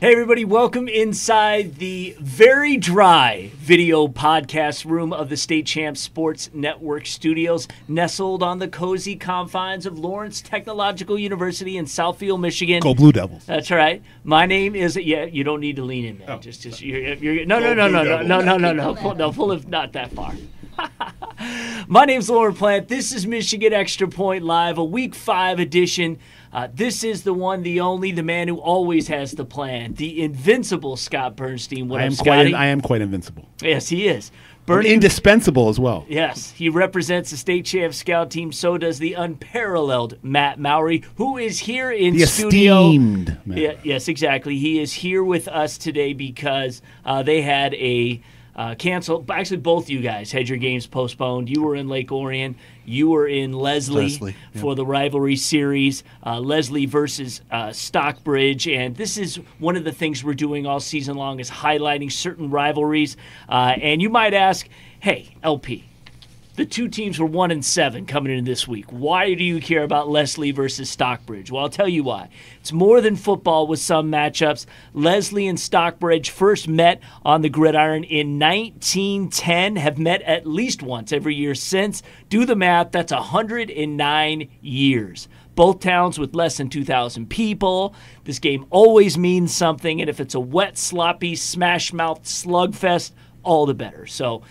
Hey, everybody, welcome inside the very dry video podcast room of the State Champs Sports Network studios, nestled on the cozy confines of Lawrence Technological University in Southfield, Michigan. Go Blue Devils. That's right. My name is, yeah, you don't need to lean in, man. Just, just, you're, you're, no, no, no, no, no, no, no, no, no, pull, no, pull it not that far. My name's Lauren Plant. This is Michigan Extra Point Live, a Week 5 edition. Uh, this is the one, the only, the man who always has the plan, the invincible Scott Bernstein. What I am Scotty? quite. I am quite invincible. yes, he is. Bernie, indispensable as well. yes, he represents the state champ scout team. So does the unparalleled Matt Mowry, who is here in The studio. esteemed. Yeah, yes, exactly. He is here with us today because uh, they had a uh, cancel. Actually, both you guys had your games postponed. You were in Lake Orion. You were in Leslie, Leslie, for the rivalry series, uh, Leslie versus uh, Stockbridge, and this is one of the things we're doing all season long is highlighting certain rivalries. Uh, and you might ask, "Hey, LP, the two teams were one and seven coming into this week. Why do you care about Leslie versus Stockbridge? Well, I'll tell you why. It's more than football with some matchups. Leslie and Stockbridge first met on the gridiron in 1910, have met at least once every year since. Do the math, that's 109 years. Both towns with less than 2,000 people. This game always means something, and if it's a wet, sloppy, smash mouth slugfest, all the better. So,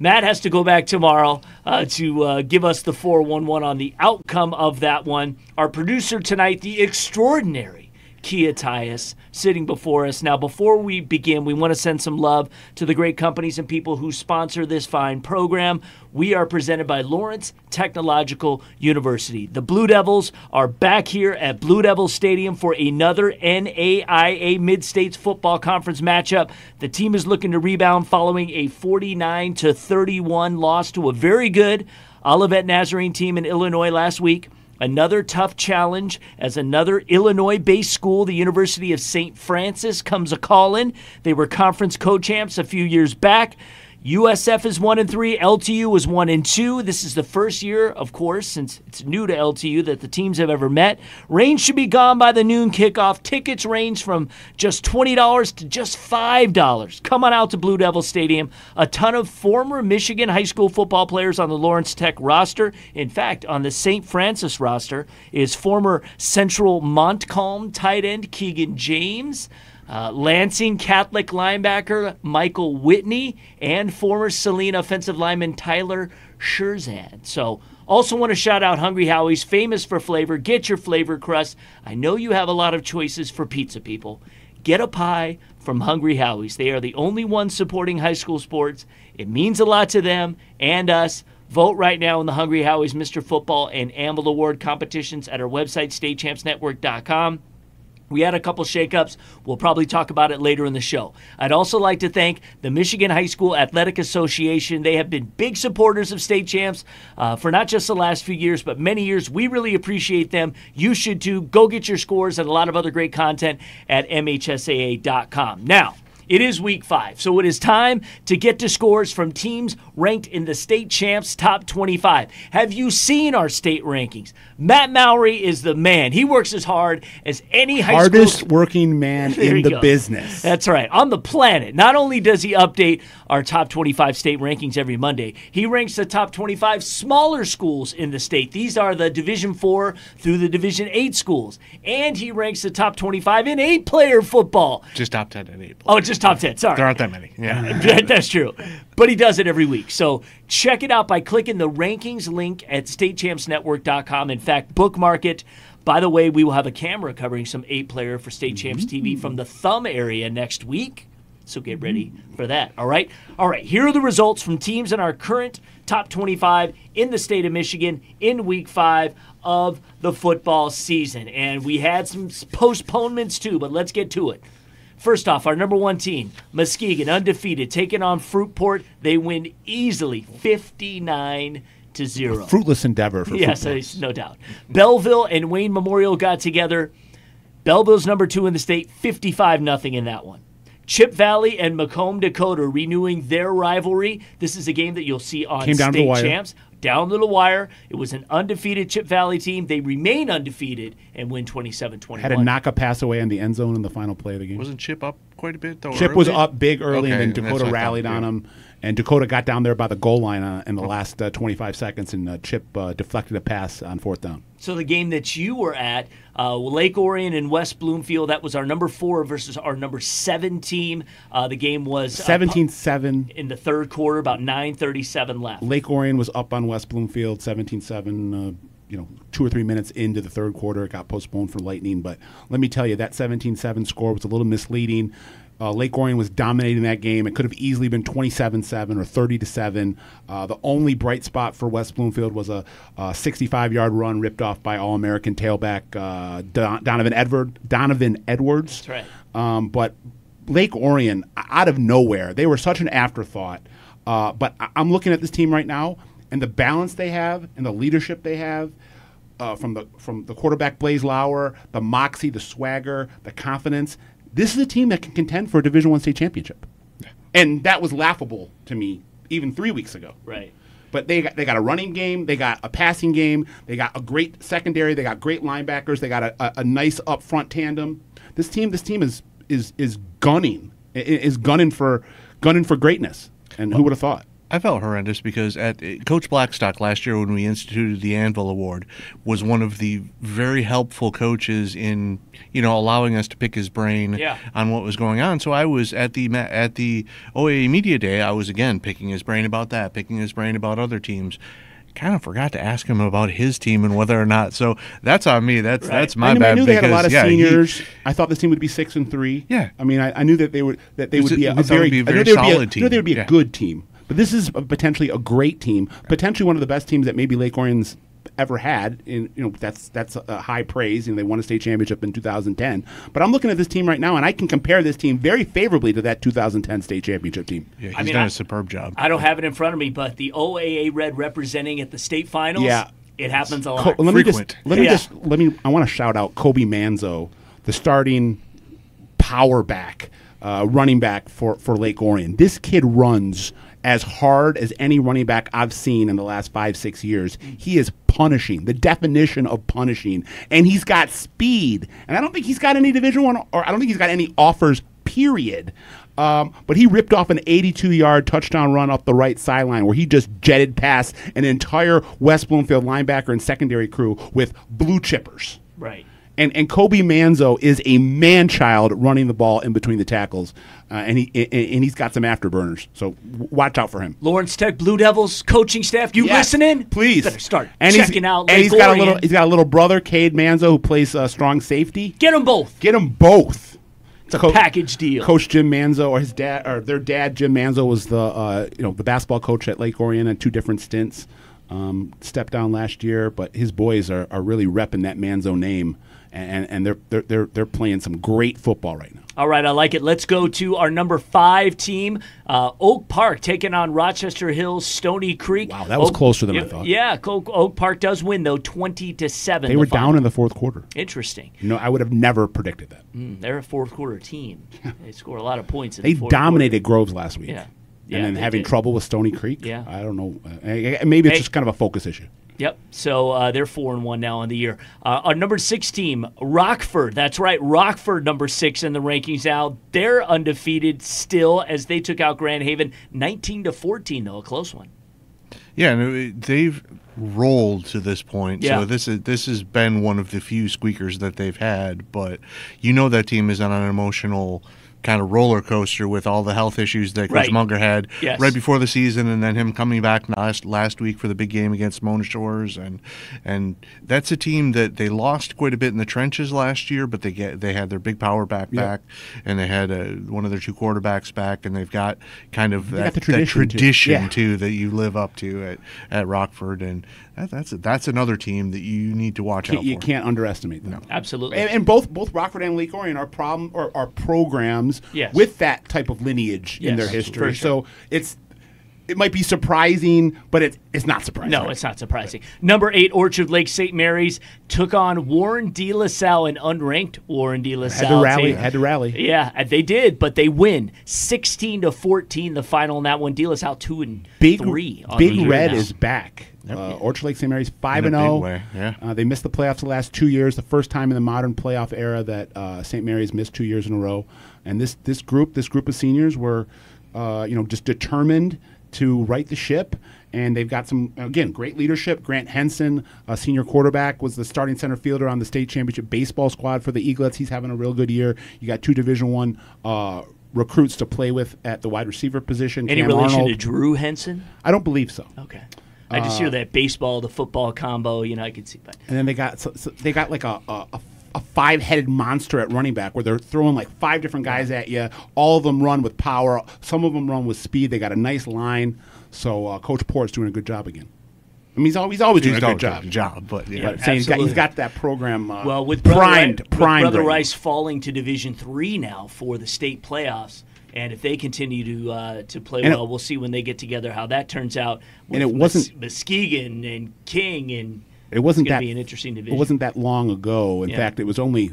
Matt has to go back tomorrow uh, to uh, give us the 411 on the outcome of that one. Our producer tonight, the extraordinary Kia Tyus, sitting before us. Now, before we begin, we want to send some love to the great companies and people who sponsor this fine program. We are presented by Lawrence Technological University. The Blue Devils are back here at Blue Devils Stadium for another NAIA Mid States Football Conference matchup. The team is looking to rebound following a 49 to 31 loss to a very good Olivet Nazarene team in Illinois last week. Another tough challenge as another Illinois based school, the University of St. Francis, comes a calling. They were conference co champs a few years back. USF is 1 and 3, LTU is 1 and 2. This is the first year, of course, since it's new to LTU that the teams have ever met. Rain should be gone by the noon kickoff. Tickets range from just $20 to just $5. Come on out to Blue Devil Stadium. A ton of former Michigan high school football players on the Lawrence Tech roster. In fact, on the St. Francis roster is former Central Montcalm tight end Keegan James. Uh, Lansing Catholic linebacker Michael Whitney and former Saline offensive lineman Tyler Sherzan. So, also want to shout out Hungry Howie's, famous for flavor. Get your flavor crust. I know you have a lot of choices for pizza people. Get a pie from Hungry Howie's. They are the only ones supporting high school sports. It means a lot to them and us. Vote right now in the Hungry Howie's Mr. Football and Anvil Award competitions at our website, statechampsnetwork.com. We had a couple shakeups. We'll probably talk about it later in the show. I'd also like to thank the Michigan High School Athletic Association. They have been big supporters of state champs uh, for not just the last few years, but many years. We really appreciate them. You should too. Go get your scores and a lot of other great content at MHSAA.com. Now, it is week five, so it is time to get to scores from teams ranked in the state champs top 25. Have you seen our state rankings? Matt Mowry is the man. He works as hard as any high school. Hardest school. working man There in the go. business. That's right. On the planet. Not only does he update our top 25 state rankings every Monday, he ranks the top 25 smaller schools in the state. These are the Division 4 through the Division 8 schools. And he ranks the top 25 in eight player football. Just top 10 and 8. Oh, just top 10. Sorry. There aren't that many. Yeah. That's true. But he does it every week. So check it out by clicking the rankings link at statechampsnetwork.com. In fact, bookmark it. By the way, we will have a camera covering some eight player for State Champs TV mm-hmm. from the thumb area next week. So get ready for that. All right. All right. Here are the results from teams in our current top 25 in the state of Michigan in week five of the football season. And we had some postponements too, but let's get to it. First off, our number one team, Muskegon, undefeated, taking on Fruitport. They win easily, 59 to zero. Fruitless endeavor for Fruitport. Yes, uh, no doubt. Belleville and Wayne Memorial got together. Belleville's number two in the state, 55 nothing in that one. Chip Valley and Macomb Dakota renewing their rivalry. This is a game that you'll see on Came down to the state champs. Down to the wire. It was an undefeated Chip Valley team. They remain undefeated and win 27-21. Had to knock a pass away in the end zone in the final play of the game. Wasn't Chip up quite a bit though? Chip was up big early, Okay, and then Dakota I thought, rallied on yeah. him. And Dakota got down there by the goal line uh, in the last uh, 25 seconds, and uh, Chip uh, deflected a pass on fourth down. So the game that you were at, uh, Lake Orion and West Bloomfield, that was our number four versus our number seven team. Uh, the game was uh, 17 7. in the third quarter, about 9:37 left. Lake Orion was up on West Bloomfield 17 7. Uh, you know, two or three minutes into the third quarter, it got postponed for lightning. But let me tell you, that 17 7 score was a little misleading. Uh, Lake Orion was dominating that game. It could have easily been 27 7 or 30 to 7. Uh, the only bright spot for West Bloomfield was a 65 yard run ripped off by All American tailback uh, Don- Donovan, Edward, Donovan Edwards. That's right. Um, but Lake Orion, out of nowhere, they were such an afterthought. Uh, but I- I'm looking at this team right now, and the balance they have, and the leadership they have, uh, from the from the quarterback Blaze Lauer, the moxie, the swagger, the confidence. This is a team that can contend for a Division One state championship, and that was laughable to me even three weeks ago. Right. But they got, they got a running game, they got a passing game, they got a great secondary, they got great linebackers, they got a, a, a nice up front tandem. This team this team is is is gunning is gunning for gunning for greatness. And who would have thought? I felt horrendous because at Coach Blackstock last year when we instituted the Anvil Award was one of the very helpful coaches in you know allowing us to pick his brain Yeah. on what was going on. So I was at the at the OAA Media Day. I was again picking his brain about that, picking his brain about other teams. Kind of forgot to ask him about his team and whether or not. So that's on me. That's Right. that's my I bad. I knew they had a lot of yeah, he- seniors. I thought this team would be six and three. Yeah. I mean, I, I knew that they would that they would be a- a, we a thought it would very, be a I very they a- solid I knew they would be a Yeah. good team. But this is a- potentially a great team, potentially one of the best teams that maybe Lake Orion's ever had. In you know, that's that's a high praise. You know, they won a state championship in 2010. But I'm looking at this team right now, and I can compare this team very favorably to that 2010 state championship team. Yeah, he's I mean, done I- a superb job. I don't have it in front of me, but the OAA Red representing at the state finals, Yeah. it happens a Co- lot. let me just let me Yeah. just let me. I want to shout out Kobe Manzo, the starting power back, uh, running back for for Lake Orion. This kid runs as hard as any running back I've seen in the last five six years. He is punishing, the definition of punishing, and he's got speed. And I don't think he's got any Division One, or I don't think he's got any offers. Period. Um, but he ripped off an 82 yard touchdown run off the right sideline where he just jetted past an entire West Bloomfield linebacker and secondary crew with blue chippers. right. And, and Kobe Manzo is a man child running the ball in between the tackles, uh, and he and, and he's got some afterburners. So w- watch out for him. Lawrence Tech Blue Devils coaching staff, you Yes, listening? please? Start and checking he's, out. And he's got a little he's got a little brother, Cade Manzo, who plays uh, strong safety. Get them both. Get them both. It's a package deal. Coach Jim Manzo, or his dad, or their dad, Jim Manzo, was the uh, you know the basketball coach at Lake Orion at two different stints. Um, stepped down last year, but his boys are, are really repping that Manzo name, and, and they're, they're they're they're playing some great football right now. All right, I like it. Let's go to our number five team, uh, Oak Park, taking on Rochester Hills, Stony Creek. Wow, that was Oak- closer than I thought. Yeah, Oak, Oak Park does win though, twenty to seven. They the were final. down in the fourth quarter. Interesting. You know, I would have never predicted that. Mm, They're a fourth quarter team. they score a lot of points. In They the dominated Groves last week. Yeah. Yeah, and then having did. trouble with Stony Creek. Yeah. I don't know. Uh, maybe it's Hey. just kind of a focus issue. Yep. So uh, they're four and one now on the year. Uh, our number six team, Rockford. That's right, Rockford, number six in the rankings now. They're undefeated still as they took out Grand Haven, nineteen to fourteen though, a close one. Yeah, no, they've rolled to this point. Yeah. So this is this has been one of the few squeakers that they've had. But you know that team is on an emotional kind of roller coaster with all the health issues that Coach Right. Munger had Yes. right before the season, and then him coming back last last week for the big game against Mona Shores, and and that's a team that they lost quite a bit in the trenches last year, but they get they had their big power back Yeah. back, and they had uh, one of their two quarterbacks back, and they've got kind of that, got the that tradition, too. Yeah. too that you live up to at, at Rockford, and that's that's another team that you need to watch Can't- out you can't underestimate them. Absolutely. And, and both both Rockford and Lake Orion are problem or are programs Yes. with that type of lineage in their history. sure. So it's it might be surprising, but it's it's not surprising. No, it's not surprising. Number eight, Orchard Lake St. Mary's took on Warren De La Salle, an unranked Warren De La Salle. had to rally. team. Had to rally. Yeah, they did, but they win sixteen to fourteen. The final in that one. De La Salle two and Big three. on Big the Red now. is back. Uh, Orchard Lake St. Mary's five in and zero. yeah. Uh, they missed the playoffs the last two years. The first time in the modern playoff era that uh, St. Mary's missed two years in a row. And this this group this group of seniors were, uh, you know, just determined to right the ship. And they've got some again great leadership. Grant Henson, a senior quarterback, was the starting center fielder on the state championship baseball squad for the Eaglets. He's having a real good year. You got two Division One. Uh, recruits to play with at the wide receiver position. Any Cam relation Arnold. to Drew Henson? I don't believe so. Okay. I just Uh, hear that baseball, the football combo. You know, I could see, but And then they got so, so they got like a, a, a, a five headed monster at running back where they're throwing like five different guys at you. All of them run with power. Some of them run with speed. They got a nice line. So uh, Coach Port's doing a good job again. I mean, he's always always doing He's a good job. good job, but yeah. But saying he's got, he's Absolutely. got that program. Uh, Well, with Brother, primed, Rice, with primed Brother right now. Rice falling to Division Three now for the state playoffs, and if they continue to uh, to play And it- well, we'll see when they get together how that turns out. And it wasn't- Mus- Muskegon and King, and It wasn't that be an interesting division. It wasn't that long ago. In Yeah. fact, it was only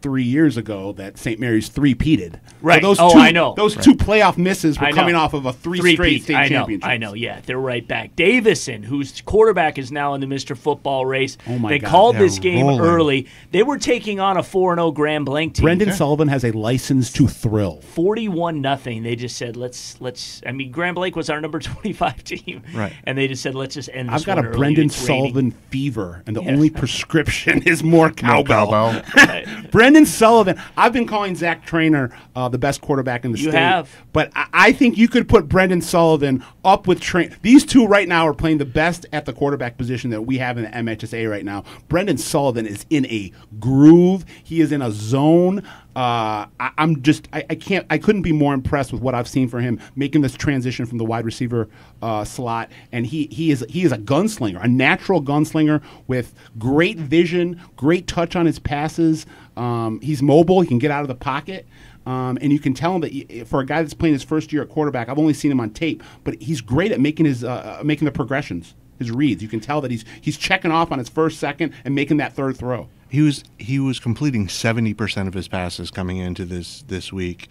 three years ago that St. Mary's three peated. Right. those Oh, two, I know. Those two playoff misses were coming off of a three, Three straight peat. state I know, championships. I know. Yeah, they're right back. Davison, whose quarterback is now in the Mr. Football race. Oh, my they God. called They're this game rolling. early. They were taking on a four and zero Grand Blanc team. Brendan Sullivan has a license to thrill. Forty-one nothing. They just said, "Let's let's." I mean, Grand Blanc was our number twenty-five team, Right. And they just said, "Let's just end this." I've got a early. Brendan Sullivan fever, and the Yeah. only prescription is more No cowbell. cowbell. Brendan Sullivan. I've been calling Zach Trainer uh, the best quarterback in the You state. have. but I, I think you could put Brendan Sullivan up with Train. These two right now are playing the best at the quarterback position that we have in the MHSA right now. Brendan Sullivan is in a groove. He is in a zone. Uh, I, I'm just I, I can't I couldn't be more impressed with what I've seen for him making this transition from the wide receiver uh, slot, and he he is he is a gunslinger, a natural gunslinger with great vision, great touch on his passes. Um, he's mobile. He can get out of the pocket. Um, and you can tell him that y- for a guy that's playing his first year at quarterback, I've only seen him on tape, but he's great at making his uh, uh, making the progressions, his reads. You can tell that he's he's checking off on his first, second, and making that third throw. He was he was completing seventy percent of his passes coming into this this week,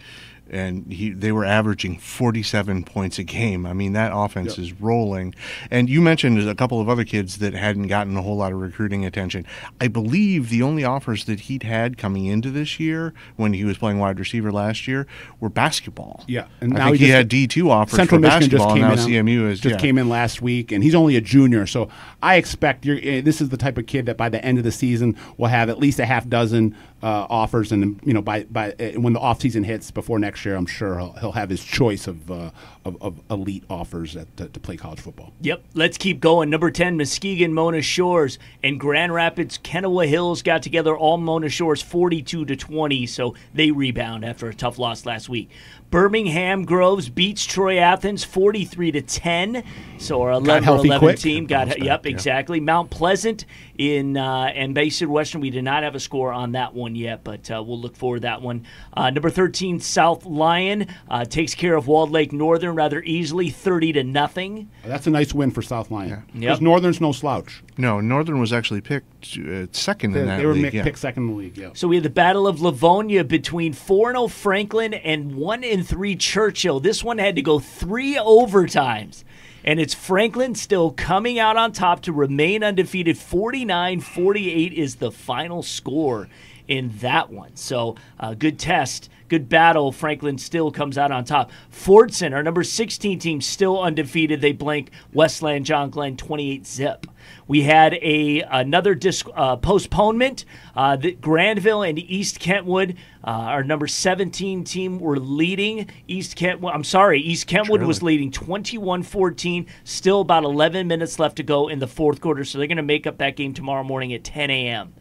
and he they were averaging forty seven points a game. I mean that offense Yep. is rolling. And you mentioned a couple of other kids that hadn't gotten a whole lot of recruiting attention. I believe the only offers that he'd had coming into this year when he was playing wide receiver last year were basketball. Yeah, and I now he he, had D two offers Central for Michigan just basketball. came now in. CMU is just yeah. came in last week, and he's only a junior. So I expect eh, this is the type of kid that by the end of the season will have at least a half dozen uh, offers, and you know by by eh, when the offseason hits before next year, I'm sure he'll, he'll have his choice of uh, of, of elite offers at, to, to play college football. Yep, let's keep going. Number 10, Muskegon Mona Shores and Grand Rapids Kenowa Hills got together all Mona Shores 42 to 20, so they rebound after a tough loss last week. Birmingham Groves beats Troy Athens 43 to 10. So our 11 healthy 11 quick. team got yep, yeah. exactly. Mount Pleasant in uh, and Bay City Western we did not have a score on that one yet, but uh, we'll look for that one. Uh, number 13 South Lyon uh, takes care of Walled Lake Northern rather easily 30 to nothing. That's a nice win for South Lyon. Because Yep. Northern's no slouch. No, Northern was actually picked uh, second They, in that they were league. yeah. picked second in the league. Yeah. So we had the Battle of Livonia between 4 0 Franklin and 1 and 3 Churchill. This one had to go three overtimes. And it's Franklin still coming out on top to remain undefeated. 49 48 is the final score in that one. So, uh, good test, good battle. Franklin still comes out on top. Fordson, our number 16 team, still undefeated. They blank Westland John Glenn 28 zip. We had a another disc, uh, postponement. Uh, the Grandville and East Kentwood, uh, our number 17 team, were leading. East Kentwood, I'm sorry, East Kentwood was leading 21-14. Still about 11 minutes left to go in the fourth quarter, so they're going to make up that game tomorrow morning at 10 a.m.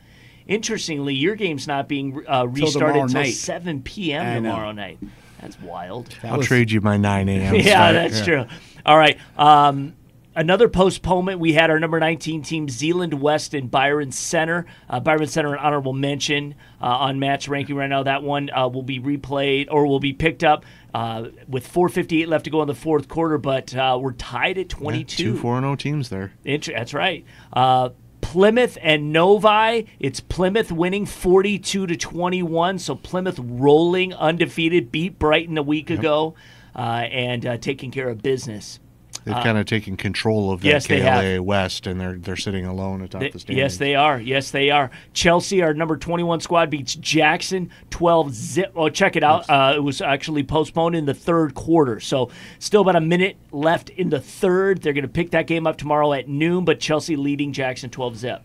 Interestingly, your game's not being uh, restarted until night. 7 p.m. I know. tomorrow night. That's wild. That I'll was- trade you my 9 a.m. yeah, start. that's true. All right. Um, another postponement. We had our number 19 team, Zeeland West and Byron Center. Uh, Byron Center, an honorable mention uh, on match ranking right now. That one uh, will be replayed or will be picked up uh, with 4:58 left to go in the fourth quarter. But uh, we're tied at 22. Two 4 0 teams there. Inter- that's right. Plymouth and Novi. It's Plymouth winning 42 to 21. So Plymouth rolling undefeated, beat Brighton a week ago, uh, and uh, taking care of business. They've kind of taken control of that yes, KLA. West, and they're they're sitting alone atop They- the standings. yes, they are. Yes, they are. Chelsea, our number 21 squad, beats Jackson 12 zip. Oh, check it out. Uh, it was actually postponed in the third quarter. So, still about a minute left in the third. They're going to pick that game up tomorrow at noon, but Chelsea leading Jackson 12 zip.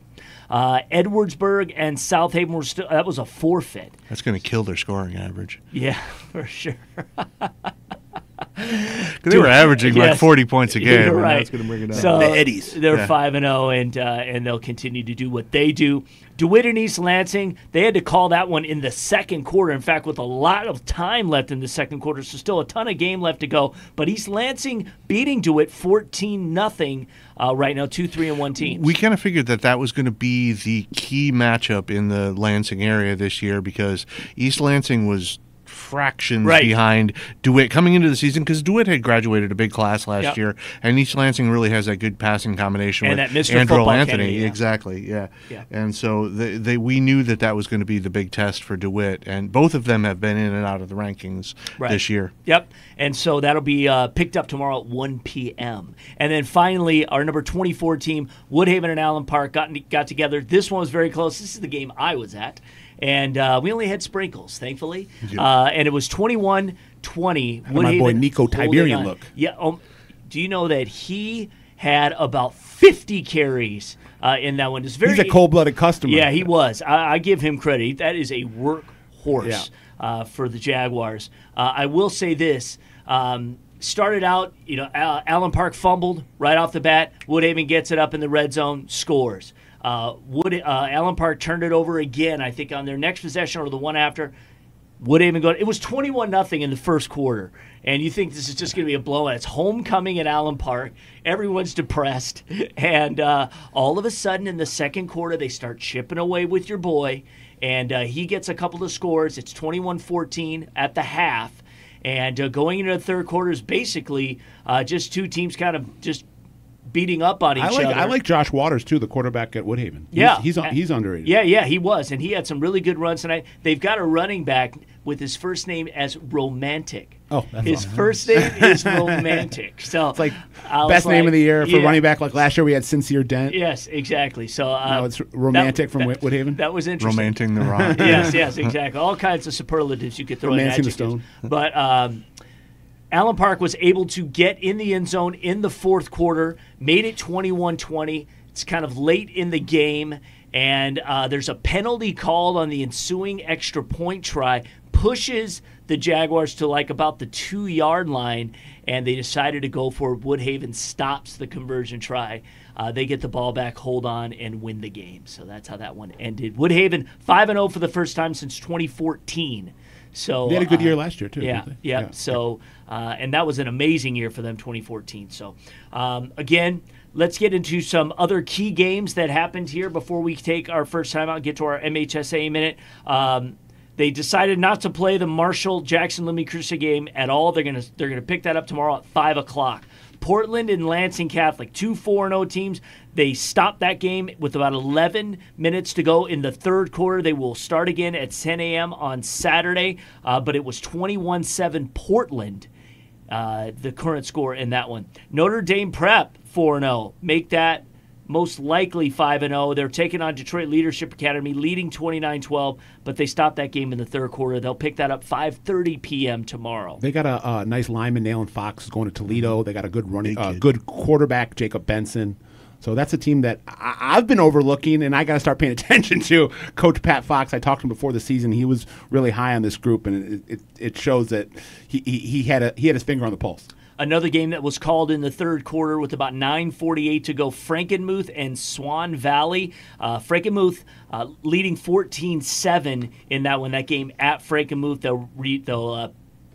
Uh, Edwardsburg and South Haven were still, that was a forfeit. That's going to kill their scoring average. Yeah, for sure. 'Cause they were averaging like 40 points a game. You're right. That's bring it down. So The Eddies. They're Yeah. five and zero, and uh, and they'll continue to do what they do. Dewitt and East Lansing, they had to call that one in the second quarter. In fact, with a lot of time left in the second quarter, so still a ton of game left to go. But East Lansing beating Dewitt fourteen nothing uh, right now, two three and one teams. we kind of figured that that was going to be the key matchup in the Lansing area this year because East Lansing was fractions Right. behind DeWitt coming into the season because DeWitt had graduated a big class last Yep. year, and East Lansing really has that good passing combination And with that Mr. Andrew Anthony. Kennedy, yeah. Exactly, yeah. Yeah. And so they, they we knew that that was going to be the big test for DeWitt, and both of them have been in and out of the rankings Right. this year. Yep. And so that'll be uh, picked up tomorrow at 1 p.m. And then finally, our number 24 team, Woodhaven and Allen Park, got, got together. This one was very close. This is the game I was at. And uh, we only had sprinkles, thankfully. Uh, and it was 21 20. did my boy Nico Tiberian look? Yeah. Um, do you know that he had about 50 carries uh, in that one? It's very, He's a cold-blooded customer. Yeah, he was. I, I give him credit. That is a workhorse Yeah. uh, for the Jaguars. Uh, I will say this. Um, started out, you know, Allen Park fumbled right off the bat. Woodhaven gets it up in the red zone, scores. Uh, Wood, uh, Allen Park turned it over again, I think, on their next possession or the one after. Woodhaven go. It was 21 nothing in the first quarter, and you think this is just going to be a blowout. It's homecoming at Allen Park. Everyone's depressed, and uh, all of a sudden in the second quarter they start chipping away with your boy, and uh, he gets a couple of scores. It's 21-14 at the half, and uh, going into the third quarter is basically uh, just two teams kind of just beating up on each I like other. I like Josh Waters too, the quarterback at Woodhaven. He's- Yeah, he's he's underrated. Yeah, yeah, he was, and he had some really good runs tonight. They've got a running back with his first name as Romantic. Oh, that's his awesome. first name is Romantic. So It's like I was best name of the year for yeah, running back. Like last year, we had Sincere Dent. Yes, exactly. So uh, Now it's Romantic from that, Woodhaven. That was interesting. Romanting the rock. yes, yes, exactly. All kinds of superlatives you could throw in the stone. But um, Allen Park was able to get in the end zone in the fourth quarter, made it 21-20. It's kind of late in the game, and uh, there's a penalty called on the ensuing extra point try, pushes the Jaguars to like about the two yard line, and they decided to go for it. Woodhaven stops the conversion try. Uh, they get the ball back, hold on, and win the game. So that's how that one ended. Woodhaven 5 0 for the first time since 2014. So They had a good uh, year last year too. Yeah, they? yeah. So, uh, and that was an amazing year for them, 2014. So, um, again, let's get into some other key games that happened here before we take our first time out and get to our MHSA minute. Um, they decided not to play the Marshall Jackson Lumen Christi game at all. They're gonna they're gonna pick that up tomorrow at five o'clock. Portland and Lansing Catholic, two 4 0 teams. They stopped that game with about 11 minutes to go in the third quarter. They will start again at 10 a.m. on Saturday, uh, but it was 21 7 Portland, uh, the current score in that one. Notre Dame Prep 4 0. Make that most likely 5 and 0. They're taking on Detroit Leadership Academy, leading 29 12, but they stopped that game in the third quarter. They'll pick that up 5.30 p.m. tomorrow. They got a, uh nice lineman, Nalen Fox, is going to Toledo. They got a good running, uh, good quarterback, Jacob Benson. So that's a team that I, I've been overlooking, and I got to start paying attention to. Coach Pat Fox, I talked to him before the season. He was really high on this group, and it, it, it shows that he, he, he had a he had his finger on the pulse. Another game that was called in the third quarter with about 9:48 to go. Frankenmuth and Swan Valley. Uh, Frankenmuth uh, leading 14-7 in that one. That game at Frankenmuth. They'll re- they'll uh,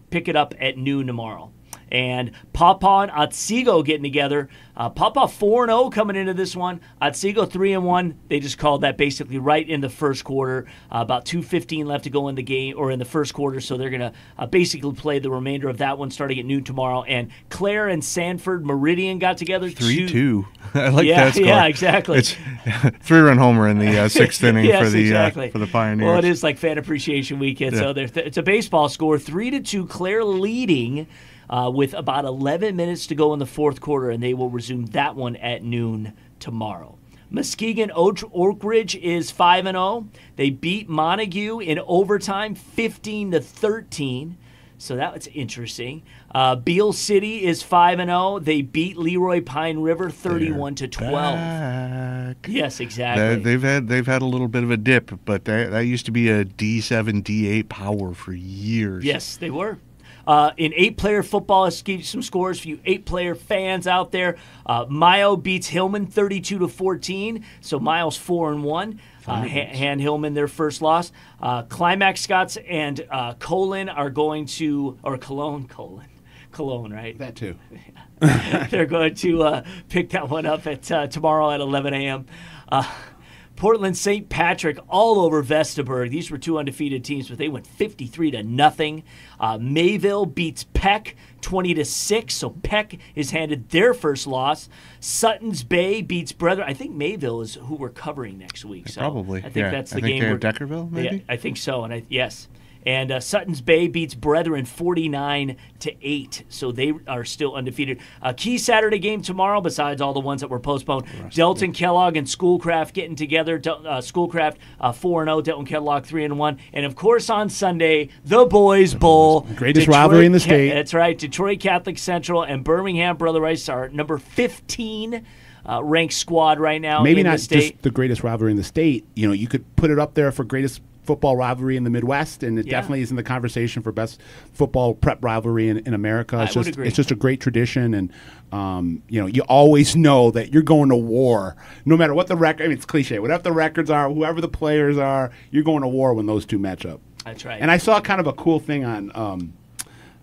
pick it up at noon tomorrow. And Paw Paw and Otsego getting together. Uh, Paw Paw 4 0 coming into this one. Otsego 3 and 1. They just called that basically right in the first quarter. Uh, about 2.15 left to go in the game or in the first quarter. So they're going to uh, basically play the remainder of that one starting at noon tomorrow. And Clare and Sanford Meridian got together. 3 2. I like yeah, that score. Yeah, exactly. It's three run homer in the uh, sixth inning yes, for the exactly. uh, for the Pioneers. Well, it is like fan appreciation weekend, Yeah. so there's it's a baseball score, three to two. Clare leading uh, with about 11 minutes to go in the fourth quarter, and they will resume that one at noon tomorrow. Muskegon Oak Ridge is 5 and 0. They beat Montague in overtime 15 to 13. So that was interesting. Uh, Beale City is 5 and 0. They beat Leroy Pine River 31 to 12. Back. Yes, exactly. They- They've had they've had a little bit of a dip, but that, that used to be a D seven D eight power for years. Yes, they were. Uh, in eight-player football, let's give you some scores for you eight-player fans out there. Uh, Mio beats Hillman 32 to 14, so Miles four and one. Uh, Ha- Han Hillman their first loss. Uh, Climax-Scotts and uh, Colon are going to or Cologne Colon. Cologne, right? That too. They're going to uh, pick that one up at uh, tomorrow at 11 a.m. Portland St. Patrick all over Vestaburg. These were two undefeated teams, but they went 53 to nothing. Uh, Mayville beats Peck 20 to six, so Peck is handed their first loss. Sutton's Bay beats Brethren. I think Mayville is who we're covering next week. So Probably. I think yeah. that's the I think game. they we're- have Deckerville, maybe? yeah, I think so. And I, yes. And uh, Sutton's Bay beats Brethren 49 to 8. So they are still undefeated. A key Saturday game tomorrow, besides all the ones that were postponed. Delton Kellogg and Schoolcraft getting together. Del- uh, Schoolcraft 4 0, Delton Kellogg 3 and 1. And of course, on Sunday, the Boys Bowl. Greatest rivalry in the state. That's right. Detroit Catholic Central and Birmingham Brother Rice are number 15 uh, ranked squad right now Maybe in not the state. just the greatest rivalry in the state. You know, you could put it up there for greatest football rivalry in the Midwest, and it Yeah. definitely is in the conversation for best football prep rivalry in, in America. It's I just it's just a great tradition, and um, you know, you always know that you're going to war, no matter what the record. I mean, it's cliche. Whatever the records are, whoever the players are, you're going to war when those two match up. That's right. And I saw kind of a cool thing on um,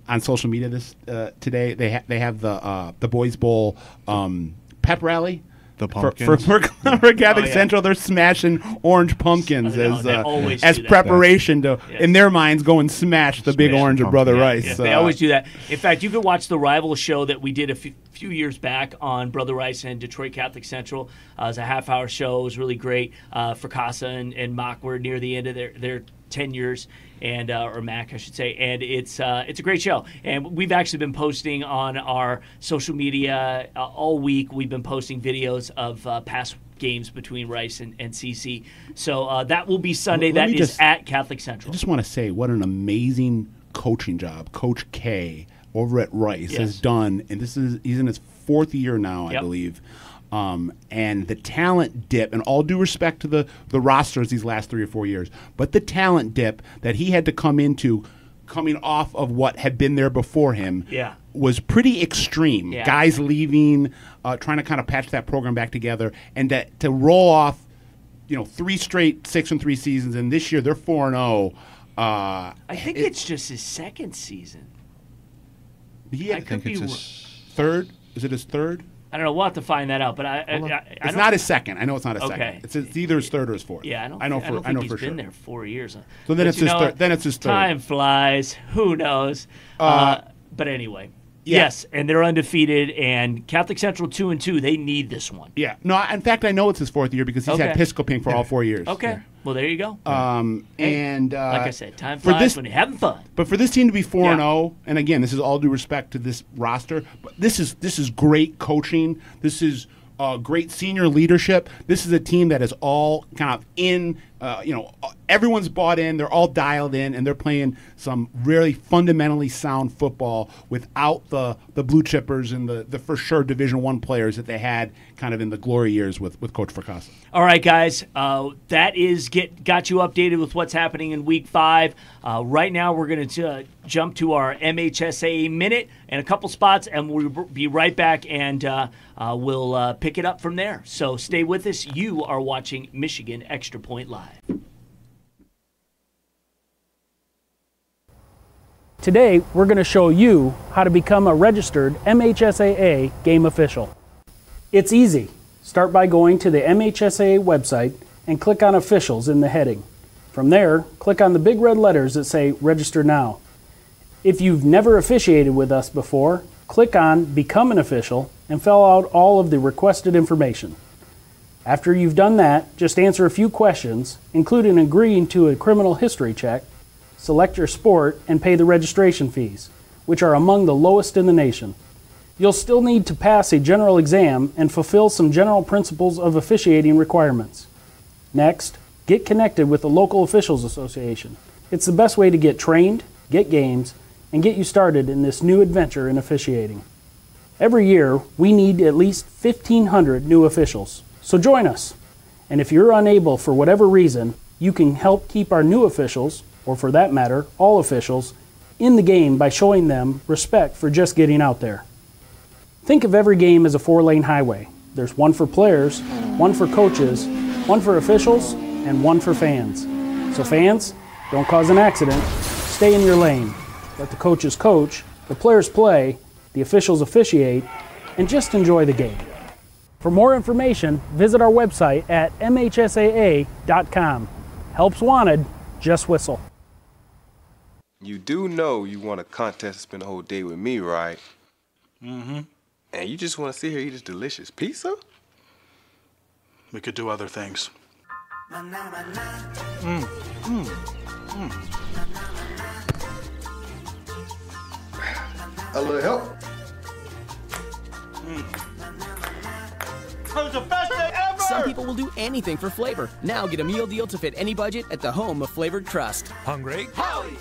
on social media this uh, today. They ha- they have the uh, the Boys Bowl um, pep rally. The For, for, for, for Catholic Oh, yeah. Central, they're smashing orange pumpkins know, as uh, as do that. preparation to, Yes. in their minds, go and smash the big orange of Brother pumpkin. Rice. Yeah, uh, they always do that. In fact, you could watch the rival show that we did a few, few years back on Brother Rice and Detroit Catholic Central. Uh, it was a half hour show. It was really great. Uh, for Casa and, and Mock were near the end of their, their tenures, and uh, or Mach, I should say. And it's uh, it's a great show. And we've actually been posting on our social media uh, all week. We've been posting videos of uh, past games between Rice and, and CC. So uh, that will be Sunday. Let That is just- at Catholic Central. I just want to say what an amazing coaching job Coach K over at Rice Yes. has done, and this is he's in his fourth year now, I Yep. believe. Um, and the talent dip, and all due respect to the the rosters these last three or four years, but the talent dip that he had to come into, coming off of what had been there before him, Yeah. was pretty extreme. Yeah. Guys leaving, uh, trying to kind of patch that program back together, and that to roll off you know three straight six and three seasons, and this year they're four and zero. Uh, I think it's just his second season. he I I think be. it's wr- his, third. Is it his third? I don't know. We'll have to find that out. But I, I, I, I It's not his second. I know it's not his Okay. second. It's, it's either his third or his fourth. Yeah, I don't. I know thi- for I, know think for he's been sure. there four years. So then But it's his know third- then it's his third. Time flies. Who knows? Uh, but anyway, yeah. yes, and they're undefeated. And Catholic Central two and two. They need this one. Yeah. No. I- In fact, I know it's his fourth year because he's had Pisco Pink for all four years. Okay. Well, there you go. Um. Hey, and uh, like I said, time for this when you're having fun. But for this team to be four and zero, and again, this is all due respect to this roster. But this is this is great coaching. This is uh, great senior leadership. This is a team that is all kind of in. Uh, you know, everyone's bought in. They're all dialed in, and they're playing some really fundamentally sound football without the the blue chippers and the the for sure Division One players that they had kind of in the glory years with with Coach Fracassa. All right, guys. Uh, that is get got you updated with what's happening in Week Five. Uh, right now, we're going to uh, jump to our MHSA minute and a couple spots, and we'll be right back, and uh, uh, we'll uh, pick it up from there. So stay with us. You are watching Michigan Extra Point Live. Today, we're going to show you how to become a registered MHSAA game official. It's easy. Start by going to the MHSAA website and click on Officials in the heading. From there, click on the big red letters that say Register Now. If you've never officiated with us before, click on Become an Official and fill out all of the requested information. After you've done that, just answer a few questions, including agreeing to a criminal history check, select your sport, and pay the registration fees, which are among the lowest in the nation. You'll still need to pass a general exam and fulfill some general principles of officiating requirements. Next, get connected with the local officials association. It's the best way to get trained, get games, and get you started in this new adventure in officiating. Every year, we need at least 1,500 new officials, so join us. And if you're unable for whatever reason, you can help keep our new officials, or for that matter, all officials, in the game by showing them respect for just getting out there. Think of every game as a four lane highway. There's one for players, one for coaches, one for officials, and one for fans. So, fans, don't cause an accident. Stay in your lane. Let the coaches coach, the players play, the officials officiate, and just enjoy the game. For more information, visit our website at mhsaa.com. Helps wanted, just whistle. You do know you want a contest to spend the whole day with me, right? Mm-hmm. And you just want to sit here eat this delicious pizza? We could do other things. Mm, mm, mm. A little help? Some people will do anything for flavor. Now get a meal deal to fit any budget at the home of Flavored Crust. Hungry? Howie!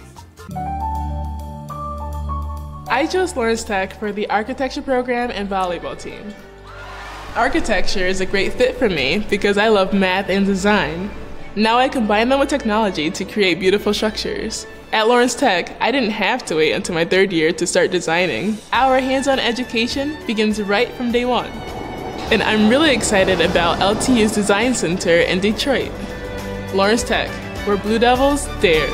I chose Lawrence Tech for the architecture program and volleyball team. Architecture is a great fit for me because I love math and design. Now I combine them with technology to create beautiful structures. At Lawrence Tech, I didn't have to wait until my third year to start designing. Our hands on education begins right from day one. And I'm really excited about LTU's Design Center in Detroit. Lawrence Tech, where Blue Devils dare.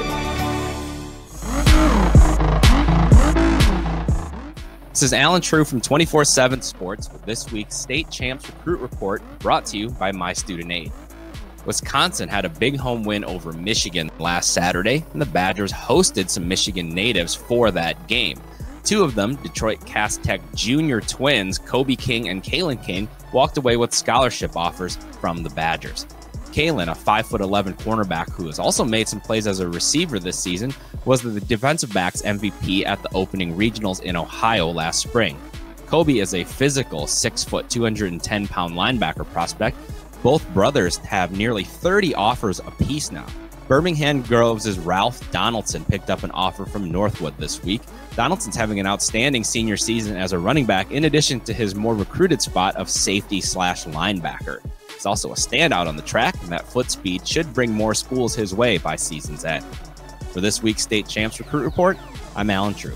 This is Allen Trieu from 24 7 Sports with this week's State Champs Recruit Report brought to you by My Student Aid. Wisconsin had a big home win over Michigan last Saturday, and the Badgers hosted some Michigan natives for that game. Two of them, Detroit Cass Tech junior twins Kobe King and Kalen King, walked away with scholarship offers from the Badgers. Kalen, a 5'11 cornerback who has also made some plays as a receiver this season, was the defensive backs MVP at the opening regionals in Ohio last spring. Kobe is a physical 6 foot 210 pound linebacker prospect. Both brothers have nearly 30 offers apiece now. Birmingham Groves' Ralph Donaldson picked up an offer from Northwood this week. Donaldson's having an outstanding senior season as a running back, in addition to his more recruited spot of safety slash linebacker. He's also a standout on the track, and that foot speed should bring more schools his way by season's end. For this week's State Champs Recruit Report, I'm Allen Trieu.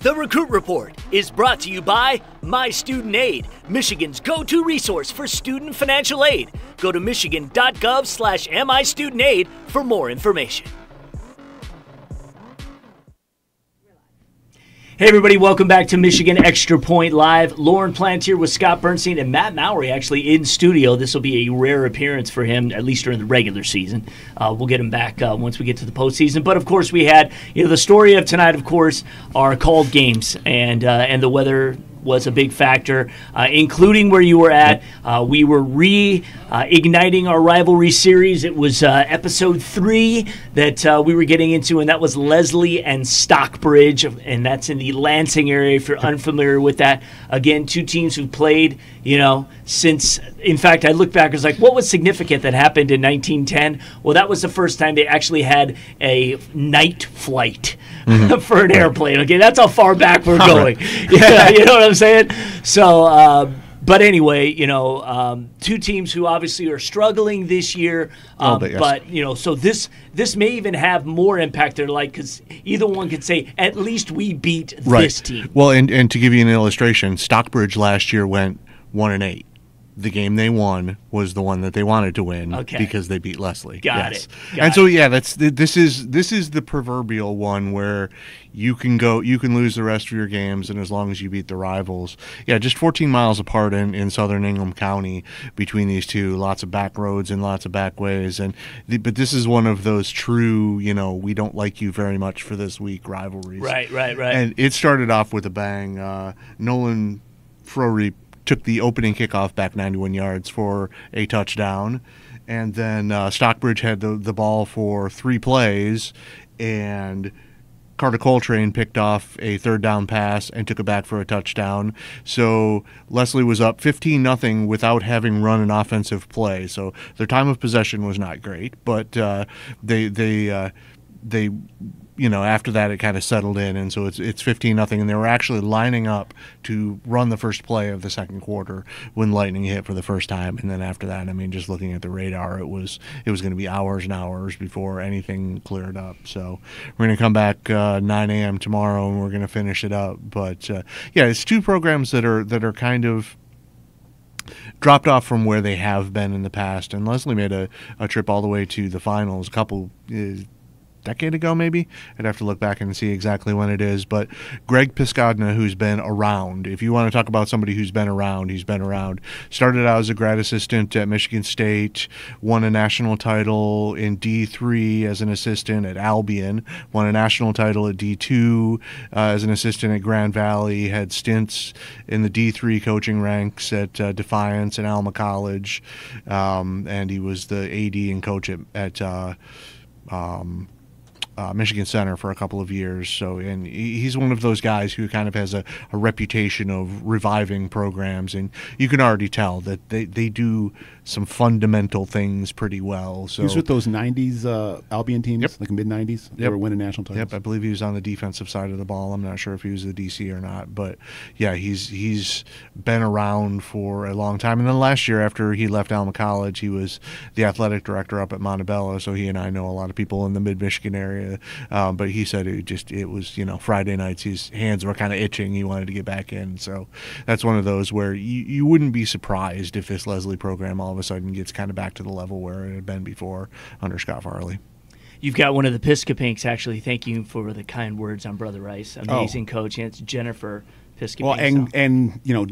The Recruit Report is brought to you by My Student Aid, Michigan's go-to resource for student financial aid. Go to michigan.gov slash MIStudentAid for more information. Hey, everybody, welcome back to Michigan Extra Point Live. Lauren Plant here with Scott Bernstein and Matt Mowry actually in studio. This will be a rare appearance for him, at least during the regular season. Uh, we'll get him back uh, once we get to the postseason. But of course, we had you know the story of tonight. Of course, are called games and uh, and the weather was a big factor, uh, including where you were at. Uh, we were reigniting our rivalry series. It was uh, episode three that uh, we were getting into, and that was Leslie and Stockbridge, and that's in the Lansing area. If you're unfamiliar with that, again, two teams who played, you know, since. In fact, I look back. I was like, what was significant that happened in 1910? Well, that was the first time they actually had a night flight. Mm-hmm. for an airplane. Okay, that's how far back we're going. yeah, you know what I'm saying? So, uh, but anyway, you know, um, two teams who obviously are struggling this year. Um, bit, yes. But you know, so this this may even have more impact. They're like because either one could say at least we beat right. this team. Well, and and to give you an illustration, Stockbridge last year went one and eight. The game they won was the one that they wanted to win Okay. because they beat Leslie. Got Yes. it. Got and so yeah, that's this is this is the proverbial one where you can go you can lose the rest of your games and as long as you beat the rivals. Yeah, just 14 miles apart in, in southern Ingham County between these two, lots of back roads and lots of back ways and the, but this is one of those true, you know, we don't like you very much for this week rivalries. Right, right, right. And it started off with a bang. Uh, Nolan Frory took the opening kickoff back 91 yards for a touchdown. And then uh, Stockbridge had the, the ball for three plays, and Carter Coltrane picked off a third down pass and took it back for a touchdown. So Leslie was up 15 nothing without having run an offensive play. So their time of possession was not great, but uh, they they uh, they you know after that it kind of settled in and so it's it's 15 nothing and they were actually lining up to run the first play of the second quarter when lightning hit for the first time and then after that I mean just looking at the radar it was it was going to be hours and hours before anything cleared up so we're going to come back uh, 9 a.m. tomorrow and we're going to finish it up but uh, yeah it's two programs that are that are kind of dropped off from where they have been in the past. And Leslie made a, a trip all the way to the finals a couple uh, decade ago, maybe. I'd have to look back and see exactly when it is. But Greg Piscadna, who's been around, if you want to talk about somebody who's been around, he's been around. Started out as a grad assistant at Michigan State, won a national title in D3 as an assistant at Albion, won a national title at D2 uh, as an assistant at Grand Valley, had stints in the D3 coaching ranks at uh, Defiance and Alma College, um, and he was the AD and coach at, at uh, um, uh, Michigan Center for a couple of years. So, and he's one of those guys who kind of has a, a reputation of reviving programs, and you can already tell that they, they do some fundamental things pretty well. So, He was with those '90s uh, Albion teams, Yep. like mid '90s. They Yep. were winning national titles. Yep, I believe he was on the defensive side of the ball. I'm not sure if he was the DC or not, but yeah, he's he's been around for a long time. And then last year, after he left Alma College, he was the athletic director up at Montabella. So he and I know a lot of people in the Mid Michigan area. Um, but he said it just it was you know Friday nights his hands were kind of itching. He wanted to get back in. So that's one of those where you you wouldn't be surprised if this Leslie program all of a sudden gets kind of back to the level where it had been before under Scott Farley. You've got one of the Piscopinks actually. Thank you for the kind words on Brother Rice. Amazing coach. And it's Jennifer Piscopink. Oh. Well, and and you know,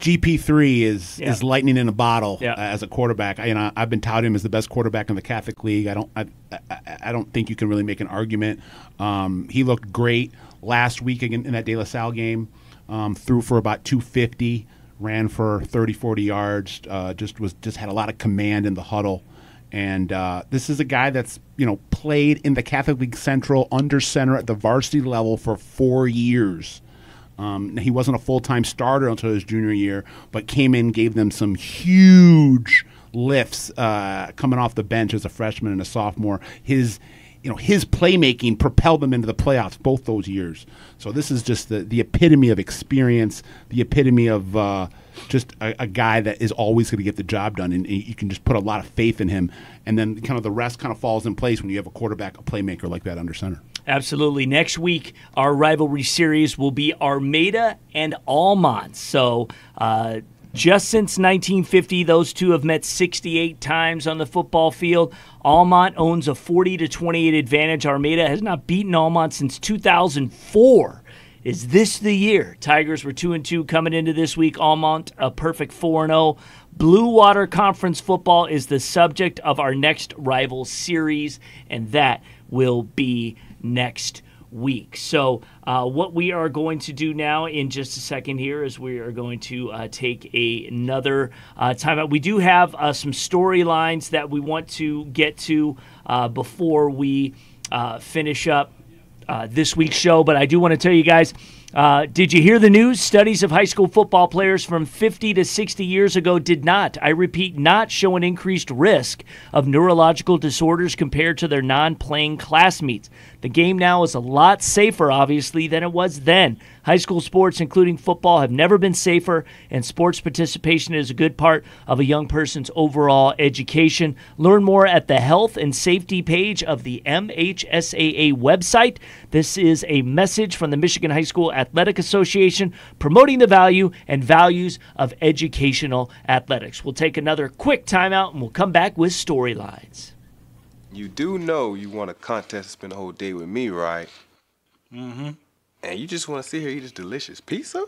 GP three is Yeah. is lightning in a bottle Yeah. uh, as a quarterback. I, you know, I've been touted him as the best quarterback in the Catholic League. I don't I, I, I don't think you can really make an argument. Um, he looked great last week again in that De La Salle game. Um, threw for about 250, ran for 30, 40 yards. Uh, just was just had a lot of command in the huddle. And uh, this is a guy that's you know played in the Catholic League Central under center at the varsity level for four years. Um, he wasn't a full time starter until his junior year, but came in, gave them some huge lifts uh, coming off the bench as a freshman and a sophomore. His you know his playmaking propelled them into the playoffs both those years. So this is just the, the epitome of experience, the epitome of uh, just a, a guy that is always going to get the job done, and, and you can just put a lot of faith in him. And then kind of the rest kind of falls in place when you have a quarterback, a playmaker like that under center. Absolutely. Next week, our rivalry series will be Armada and Almont. So, uh, just since 1950, those two have met 68 times on the football field. Almont owns a 40 to 28 advantage. Armada has not beaten Almont since 2004. Is this the year? Tigers were 2 and 2 coming into this week. Almont a perfect 4 and 0. Blue Water Conference football is the subject of our next rival series and that will be next week. So, uh, what we are going to do now in just a second here is we are going to uh, take a, another uh, timeout. We do have uh, some storylines that we want to get to uh, before we uh, finish up this week's show, but I do want to tell you guys. Uh, did you hear the news? Studies of high school football players from 50 to 60 years ago did not, I repeat, not show an increased risk of neurological disorders compared to their non playing classmates. The game now is a lot safer, obviously, than it was then. High school sports, including football, have never been safer, and sports participation is a good part of a young person's overall education. Learn more at the health and safety page of the MHSAA website. This is a message from the Michigan High School Athletic Association, promoting the value and values of educational athletics. We'll take another quick timeout and we'll come back with storylines. You do know you want a contest to spend the whole day with me, right? Mm-hmm. And you just want to sit here eat this delicious pizza?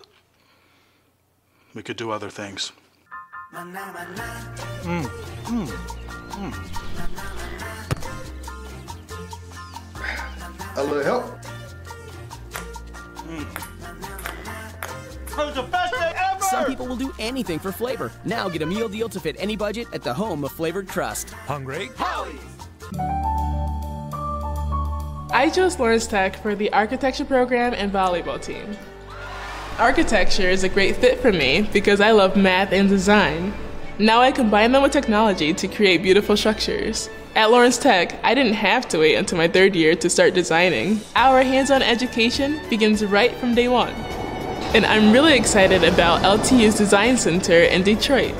We could do other things. Mm, mm, mm. A little help? Mm. That was the best day ever! Some people will do anything for flavor. Now get a meal deal to fit any budget at the home of Flavored Crust. Hungry? Howie! I chose Lawrence Tech for the architecture program and volleyball team. Architecture is a great fit for me because I love math and design. Now I combine them with technology to create beautiful structures. At Lawrence Tech, I didn't have to wait until my third year to start designing. Our hands on education begins right from day one. And I'm really excited about LTU's Design Center in Detroit.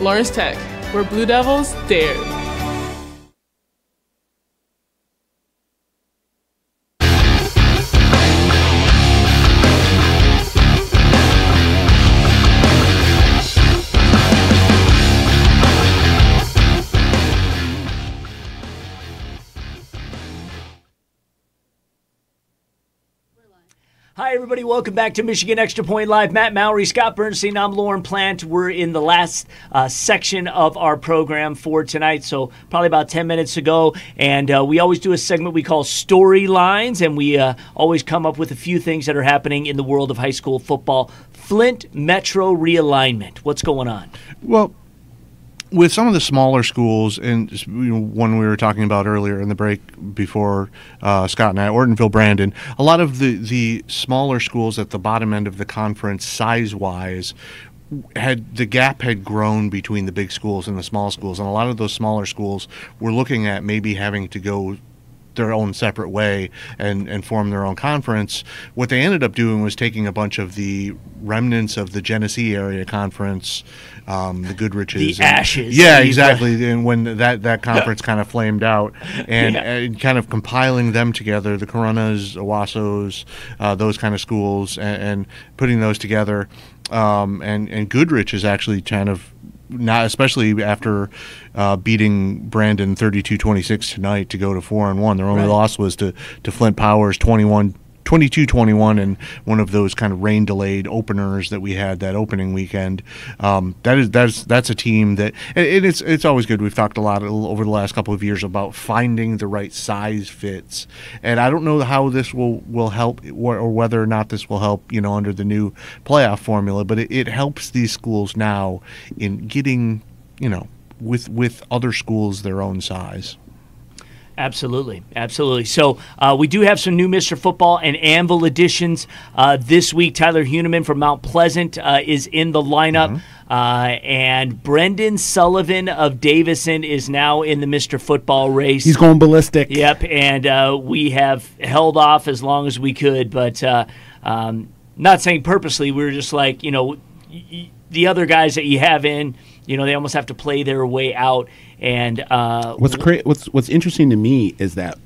Lawrence Tech, where Blue Devils dare. Everybody. Welcome back to Michigan Extra Point Live. Matt Mowry, Scott Bernstein. I'm Lauren Plant. We're in the last uh, section of our program for tonight, so probably about 10 minutes ago. And uh, we always do a segment we call Storylines, and we uh, always come up with a few things that are happening in the world of high school football. Flint Metro realignment. What's going on? Well, with some of the smaller schools, and you know, one we were talking about earlier in the break before uh, Scott and I, Ortonville, Brandon, a lot of the the smaller schools at the bottom end of the conference, size wise, had the gap had grown between the big schools and the small schools, and a lot of those smaller schools were looking at maybe having to go their own separate way and, and form their own conference. What they ended up doing was taking a bunch of the remnants of the Genesee area conference, um, the Goodriches, The and- ashes. Yeah, exactly. and when that that conference kind of flamed out, and, Yeah. and kind of compiling them together, the Corunnas, Owossos, uh, those kind of schools, and, and putting those together. Um, and and Goodrich is actually kind of not especially after uh, beating Brandon 32-26 tonight to go to 4 and 1 their only Right. loss was to, to Flint Powers 21 22-21 and one of those kind of rain delayed openers that we had that opening weekend. Um, that is that's that's a team that and it's it's always good. We've talked a lot over the last couple of years about finding the right size fits. And I don't know how this will will help or, or whether or not this will help you know under the new playoff formula but it, it helps these schools now in getting you know with with other schools their own size Absolutely, absolutely. So uh, we do have some new Mr. Football and Anvil editions uh, this week. Tyler Huneman from Mount Pleasant uh, is in the lineup, uh, and Brendan Sullivan of Davison is now in the Mr. Football race. He's going ballistic. Yep, and uh, we have held off as long as we could, but uh, um, not saying purposely. We were just like, you know, y- y- the other guys that you have in, you know, they almost have to play their way out. And uh, What's cra- what's what's interesting to me is that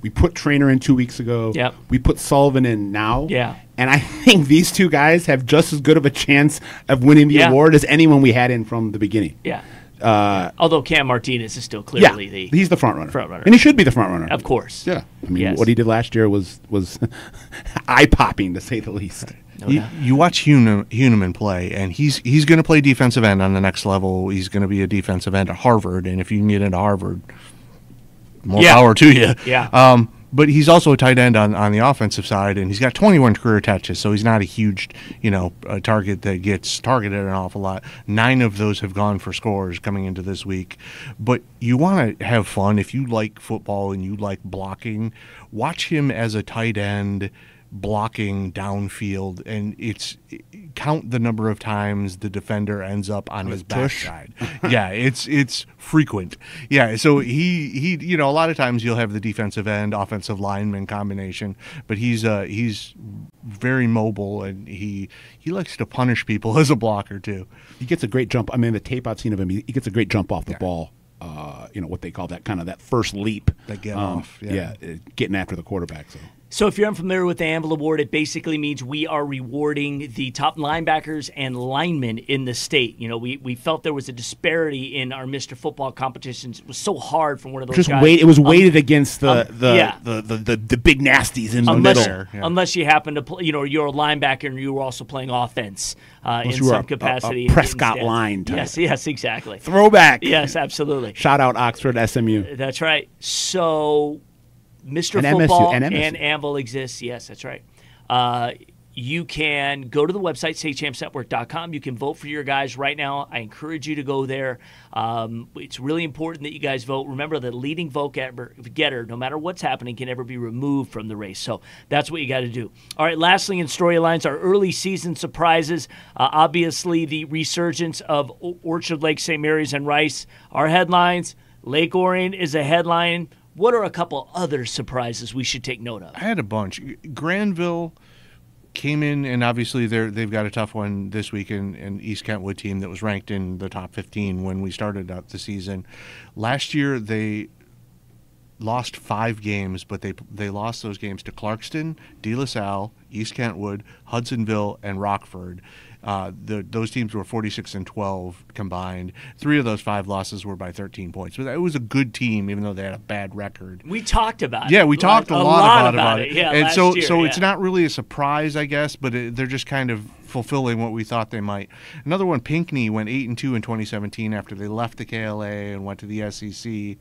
we put Trainer in two weeks ago. Yep. We put Sullivan in now. Yeah. And I think these two guys have just as good of a chance of winning the Yeah. award as anyone we had in from the beginning. Yeah. Uh, Although Cam Martinez is still yeah, clearly the he's the front runner. front runner. and he should be the front runner. Of course. Yeah. I mean, Yes. what he did last year was was eye popping to say the least. You, you watch Huneman, Huneman play, and he's he's going to play defensive end on the next level. He's going to be a defensive end at Harvard, and if you can get into Harvard, more Yeah. power to you. Yeah. Um, but he's also a tight end on, on the offensive side, and he's got 21 career touches, so he's not a huge, you know, target that gets targeted an awful lot. Nine of those have gone for scores coming into this week. But you want to have fun if you like football and you like blocking. Watch him as a tight end blocking downfield, and it's count the number of times the defender ends up on his backside. yeah, it's it's frequent. Yeah, so he he you know a lot of times you'll have the defensive end offensive lineman combination, but he's uh he's very mobile and he he likes to punish people as a blocker too. He gets a great jump. I mean, the tape I've seen of him, he, he gets a great jump off the ball. Uh, you know what they call that kind of that first leap, That get Um, off, yeah. uh, getting after the quarterback. So So, if you're unfamiliar with the Anvil Award, it basically means we are rewarding the top linebackers and linemen in the state. You know, we, we felt there was a disparity in our Mr. Football competitions. It was so hard for one of those Just guys. wait. It was Um, weighted against the um, the, yeah. the, the, the the big nasties in the unless, middle. unless you happen to play, you know, you're a linebacker and you were also playing offense uh, in were a- some a- a capacity. Prescott line type. Yes, yes, exactly. Throwback. Yes, absolutely. Shout out Oxford SMU. That's right. So, Mr. And MSU, Football and and, MSU. Anvil exists. Yes, that's right. Uh, you can go to the website, statechampsnetwork.com. You can vote for your guys right now. I encourage you to go there. Um, it's really important that you guys vote. Remember, the leading vote getter, no matter what's happening, can never be removed from the race. So that's what you got to do. All right, lastly, in storylines, our early season surprises. Uh, obviously, the resurgence of Orchard Lake, St. Mary's, and Rice. Our headlines Lake Orion is a headline. What are a couple other surprises we should take note of? I had a bunch. Grandville came in, and obviously they're they've got a tough one this week in, in East Kentwood team that was ranked in the top 15 when we started out the season. Last year they lost five games, but they they lost those games to Clarkston, De La Salle, East Kentwood, Hudsonville, and Rockford. Uh, the, those teams were 46 and 12 combined. Three of those five losses were by 13 points. But it was a good team, even though they had a bad record. We talked about Yeah, it. Yeah, we talked a, a lot, lot about, about it. it. Yeah, and so year, so it's not really a surprise, I guess, but it, they're just kind of fulfilling what we thought they might. Another one, Pinckney went eight and two in 2017 after they left the KLA and went to the SEC.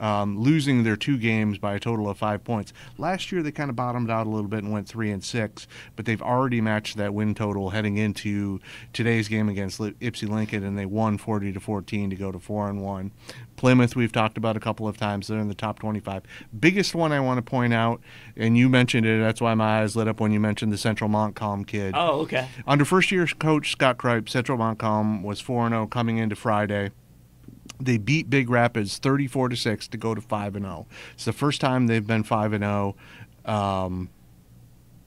Um, losing their two games by a total of five points. Last year they kind of bottomed out a little bit and went three and six, but they've already matched that win total heading into today's game against Ypsi Lincoln, and they won 40 to 14 to go to four and one. Plymouth we've talked about a couple of times. They're in the top 25. Biggest one I want to point out, and you mentioned it. That's why my eyes lit up when you mentioned the Central Montcalm kid. Oh, okay. Under first year coach Scott Kripe, Central Montcalm was 4 0 coming into Friday. They beat Big Rapids 34 to 6 to go to 5 and 0. It's the first time they've been 5 and 0 um,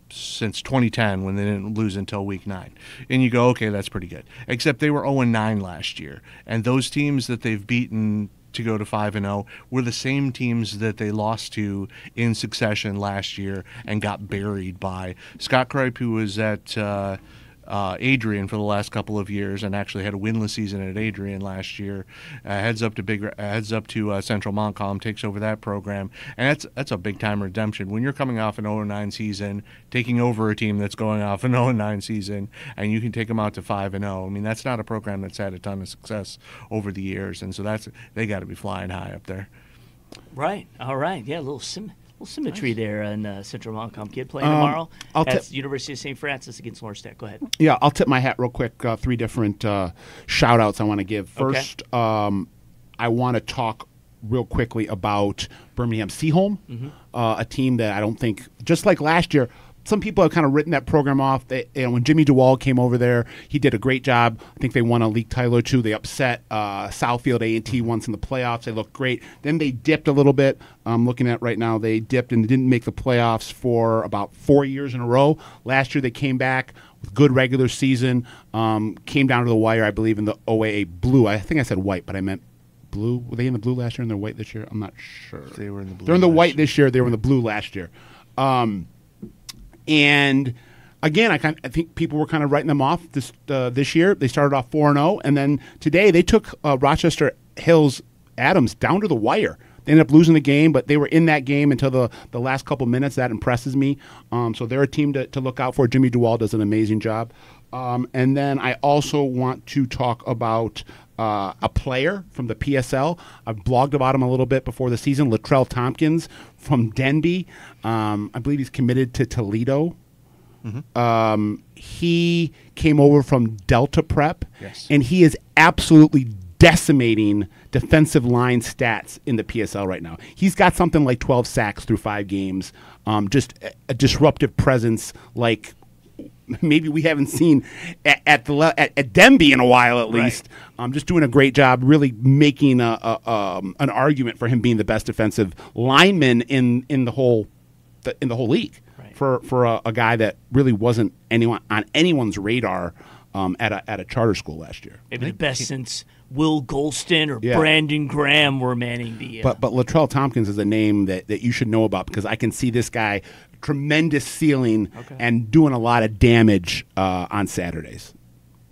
since 2010 when they didn't lose until week 9. And you go, okay, that's pretty good. Except they were 0 and 9 last year. And those teams that they've beaten to go to 5 and 0 were the same teams that they lost to in succession last year and got buried by Scott Kripe who was at uh, uh, Adrian for the last couple of years and actually had a winless season at Adrian last year. Uh, heads up to big, uh, heads up to uh, Central Montcalm, takes over that program, and that's that's a big time redemption when you're coming off an 0-9 season, taking over a team that's going off an 0-9 season, and you can take them out to 5 and 0. I mean, that's not a program that's had a ton of success over the years, and so that's they got to be flying high up there. Right. All right. Yeah, a little sim- little symmetry there in uh, Central Montcalm kid playing Um, tomorrow I'll at tip- University of St. Francis against Lawrence Tech. Go ahead. Yeah, I'll tip my hat real quick. Uh, three different uh, shout outs I want to give. Okay. First, um, I want to talk real quickly about Birmingham Seaholm, Mhm. uh, a team that I don't think, just like last year, some people have kind of written that program off. They, you know, when Jimmy DeWall came over there, he did a great job. I think they won a league title or two. They upset uh, Southfield A and T once in the playoffs. They looked great. Then they dipped a little bit. I'm looking at right now. They dipped and didn't make the playoffs for about four years in a row. Last year they came back with good regular season. Um, came down to the wire, I believe, in the OAA blue. I think I said white, but I meant blue. Were they in the blue last year and they're white this year? I'm not sure. They were in the blue. They're in the white this year. They were in the blue last year. Um, and again, I kind I think people were kind of writing them off this uh, this year. They started off four and zero, and then today they took uh, Rochester Hills Adams down to the wire. They ended up losing the game, but they were in that game until the, the last couple minutes. That impresses me. Um, so they're a team to, to look out for. Jimmy Duwall does an amazing job. Um, and then I also want to talk about uh, a player from the PSL. I've blogged about him a little bit before the season. Latrell Tompkins from Denby. Um, I believe he's committed to Toledo. Um, he came over from Delta Prep, Yes. and he is absolutely decimating defensive line stats in the PSL right now. He's got something like 12 sacks through five games. Um, just a, a disruptive presence like maybe we haven't seen at, at the le- at, at Denby in a while at Right. least. Um, just doing a great job, really making a, a, um, an argument for him being the best defensive lineman in in the whole the, in the whole league Right. for for a, a guy that really wasn't anyone on anyone's radar um, at a at a charter school last year. Maybe the best since Will Gholston or Yeah. Brandon Graham were manning the. Uh, But but Latrell Tompkins is a name that, that you should know about because I can see this guy tremendous ceiling and doing a lot of damage uh, on Saturdays.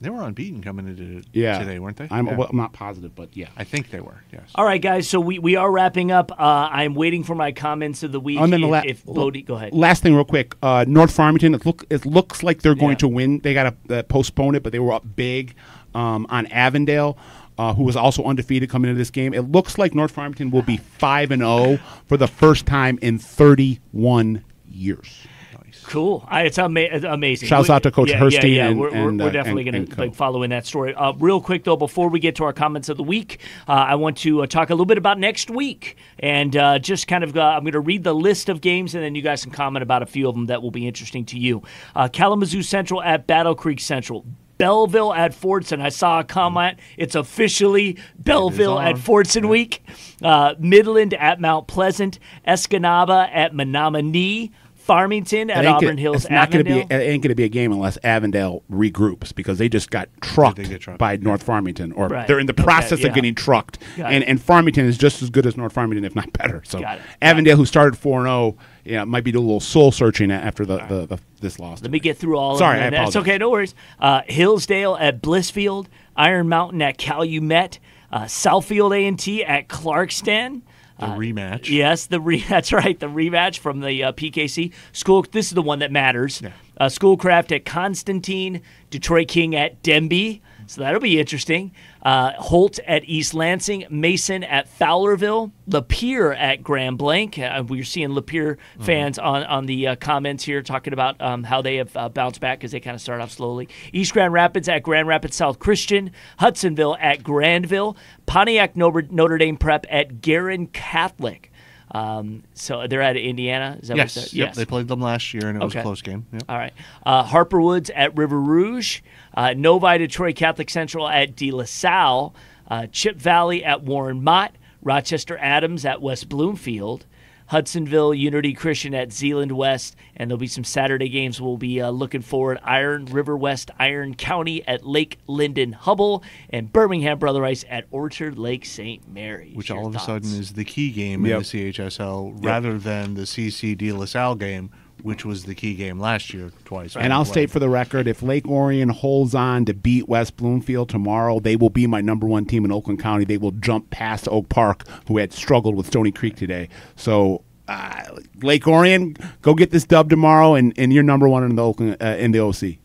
They were unbeaten coming into Yeah, today, weren't they? I'm, Yeah. well, I'm not positive, but yeah. I think they were. Yes. all right, guys. So we, we are wrapping up. Uh, I'm waiting for my comments of the week. Oh, and then the if, la- if Bodie, go ahead. Last thing, real quick. Uh, North Farmington. It look it looks like they're going Yeah. to win. They got to uh, postpone it, but they were up big um, on Avondale, uh, who was also undefeated coming into this game. It looks like North Farmington will be five and zero for the first time in 31 years. Nice. Cool. I, it's ama- amazing. Shouts We- out to Coach yeah, Hurstein Yeah, yeah. and- we're, we're- and, we're uh, definitely going to co. like following that story. Uh, real quick though, before we get to our comments of the week, uh, I want to uh, talk a little bit about next week and uh, just kind of. Uh, I'm going to read the list of games and then you guys can comment about a few of them that will be interesting to you. Uh, Kalamazoo Central at Battle Creek Central. Belleville at Fordson. I saw a comment. It's officially Belleville at on. Fordson week. Uh, Midland at Mount Pleasant. Escanaba at Menominee. Farmington at Auburn gonna- Hills. It's not going to be. It ain't going to be a game unless Avondale regroups because they just got trucked, trucked. by North Farmington, or Right. they're in the Okay, process yeah. of getting trucked. Got And it. and Farmington is just as good as North Farmington, if not better. So Avondale, who started four and zero, yeah, might be doing a little soul searching after the, the, the this loss. Let me get through all Sorry, of I them. That's okay, no worries. Uh, Hillsdale at Blissfield. Iron Mountain at Calumet. Uh, Southfield A&T at Clarkston. The rematch. Yes, the re- that's right, the rematch from the uh, PKC school. This is the one that matters. Uh, Schoolcraft at Constantine, Detroit King at Denby. So that'll be interesting. Uh, Holt at East Lansing, Mason at Fowlerville, Lapeer at Grand Blanc. Uh, we're seeing Lapeer fans on on the uh, comments here talking about um, how they have uh, bounced back because they kind of start off slowly. East Grand Rapids at Grand Rapids South Christian, Hudsonville at Grandville, Pontiac Notre, Notre Dame Prep at Garin Catholic. Um, so they're out of Indiana. Is that Yes. what Yep. They played them last year, and it was a close game. Yep. all right. Uh, Harper Woods at River Rouge. Uh, Novi Detroit Catholic Central at De La Salle. Uh, Chip Valley at Warren Mott. Rochester Adams at West Bloomfield. Hudsonville Unity Christian at Zeeland West. And there'll be some Saturday games we'll be uh, looking forward. Iron River West, Iron County at Lake Linden Hubbell. And Birmingham Brother Rice at Orchard Lake St. Mary. Which Your all of a sudden is the key game Yep. in the CHSL rather than the CC De La game, which was the key game last year twice. And I'll state for the record, if Lake Orion holds on to beat West Bloomfield tomorrow, they will be my number one team in Oakland County. They will jump past Oak Park, who had struggled with Stony Creek today. So, uh, Lake Orion, go get this dub tomorrow, and, and you're number one in the Oakland uh, in the OC.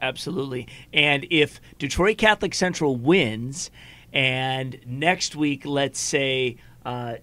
Absolutely. And if Detroit Catholic Central wins, and next week, let's say, uh,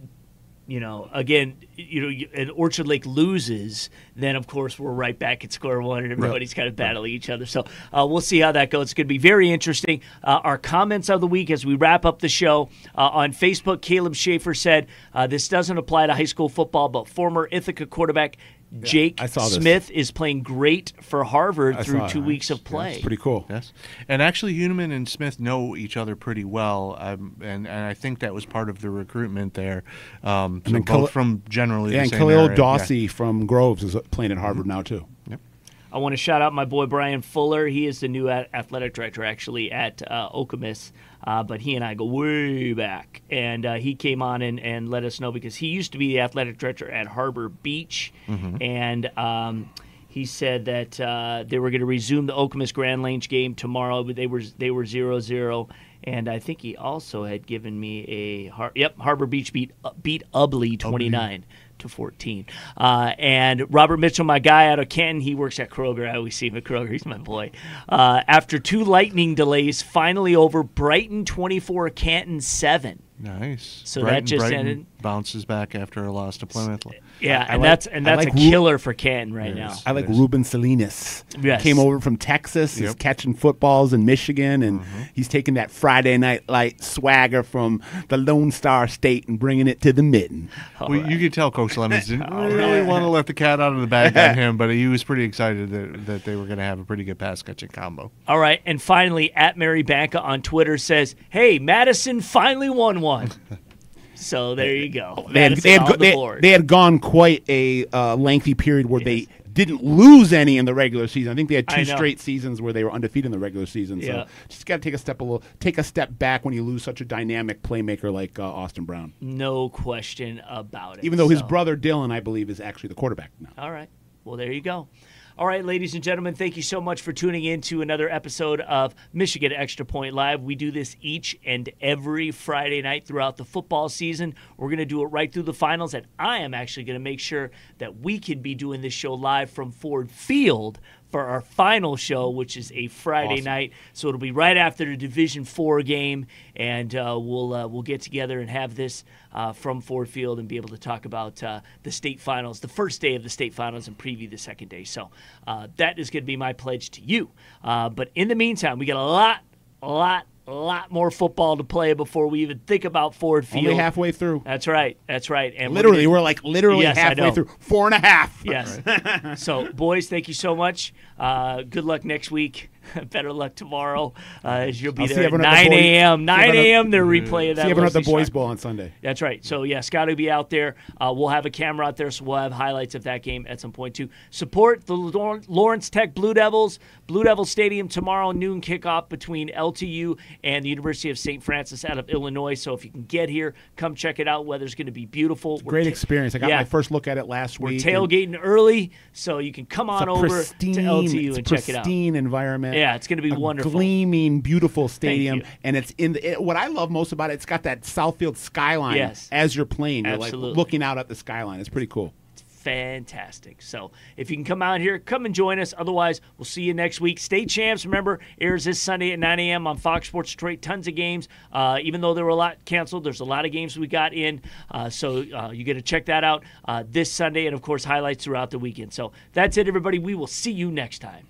you know, again, you know, and Orchard Lake loses, then of course we're right back at square one, and everybody's kind of battling each other. So uh, we'll see how that goes. It's going to be very interesting. Uh, our comments of the week as we wrap up the show uh, on Facebook. Caleb Schaefer said, uh, "This doesn't apply to high school football, but former Ithaca quarterback." Jake I saw. Smith is playing great for Harvard I through saw it. two weeks of play. It's pretty cool. Yes, and actually, Huneman and Smith know each other pretty well, um, and and I think that was part of the recruitment there. Um, so then both Khal- from generally Yeah, the and same Khalil area. Dawsey from Groves is playing at Harvard now, too. I want to shout out my boy Brian Fuller. He is the new athletic director actually at uh, Okemos, uh, but he and I go way back. And uh, he came on and, and let us know because he used to be the athletic director at Harbor Beach. And um, he said that uh, they were going to resume the Okemos Grand Ledge game tomorrow, but they were they were 0 0. And I think he also had given me a Har- yep Harbor Beach beat beat Ubly 29 to 14. Uh, and Robert Mitchell, my guy out of Canton, he works at Kroger. I always see him at Kroger. He's my boy. Uh, after two lightning delays, finally over. Brighton 24, Canton 7. Nice. So that Brighton, just Brighton ended- bounces back after a loss to Plymouth. Yeah, I and like- that's and that's like a Ru- killer for Canton right now. I like Yes. Ruben Salinas. Yes. Came over from Texas. He's catching footballs in Michigan, and Mm-hmm. he's taking that Friday night light swagger from the Lone Star State and bringing it to the mitten. well, you could tell Coach Lemons didn't really want to let the cat out of the bag on him, but he was pretty excited that, that they were going to have a pretty good pass catching combo. All right, and finally, at Mary Banca on Twitter says, "Hey, Madison finally won one." So there you go. They had, they, had, the they, they had gone quite a uh, lengthy period where they didn't lose any in the regular season. I think they had two straight seasons where they were undefeated in the regular season. Yeah. So just got to take a step a little, take a step back when you lose such a dynamic playmaker like uh, Austin Brown. No question about it. Even though his brother Dylan, I believe, is actually the quarterback now. All right. Well, there you go. All right, ladies and gentlemen, thank you so much for tuning in to another episode of Michigan Extra Point Live. We do this each and every Friday night throughout the football season. We're going to do it right through the finals, and I am actually going to make sure that we can be doing this show live from Ford Field for our final show, which is a Friday Awesome. night. So it'll be right after the Division Four game, and uh, we'll uh, we'll get together and have this uh, from Ford Field and be able to talk about uh, the state finals, the first day of the state finals, and preview the second day. So uh, that is going to be my pledge to you. Uh, but in the meantime, we got a lot, a lot, a lot more football to play before we even think about Ford Field. Only halfway through. That's right. That's right. And Literally, gonna- we're like literally Yes, halfway through. Four and a half. Yes. so, boys, thank you so much. Uh, good luck next week. Better luck tomorrow uh, as you'll be I'll there at everyone at the 9 a.m. 9 a.m. They're replaying that. See everyone at the Boys. Bowl on Sunday. That's right. So yeah, Scott will be out there. Uh, we'll have a camera out there, so we'll have highlights of that game at some point too. Support the Lawrence Tech Blue Devils. Blue Devil Stadium tomorrow noon kickoff between LTU and the University of St. Francis out of Illinois. So if you can get here, come check it out. Weather's going to be beautiful. We're Great ta- experience. I got Yeah. my first look at it last We're week. and tailgating early, so you can come on over pristine, to LTU and check it out. pristine environment. Yeah, it's gonna be a wonderful. Gleaming, beautiful stadium, and it's in the. It, what I love most about it, it's got that Southfield skyline Yes. as you're playing. You're Absolutely. like looking out at the skyline. It's pretty cool. It's fantastic. So if you can come out here, come and join us. Otherwise, we'll see you next week. State Champs, remember, airs this Sunday at 9 a.m. on Fox Sports Detroit. Tons of games. Uh, even though there were a lot canceled, there's a lot of games we got in. Uh, so uh, you get to check that out uh, this Sunday and, of course, highlights throughout the weekend. So that's it, everybody. We will see you next time.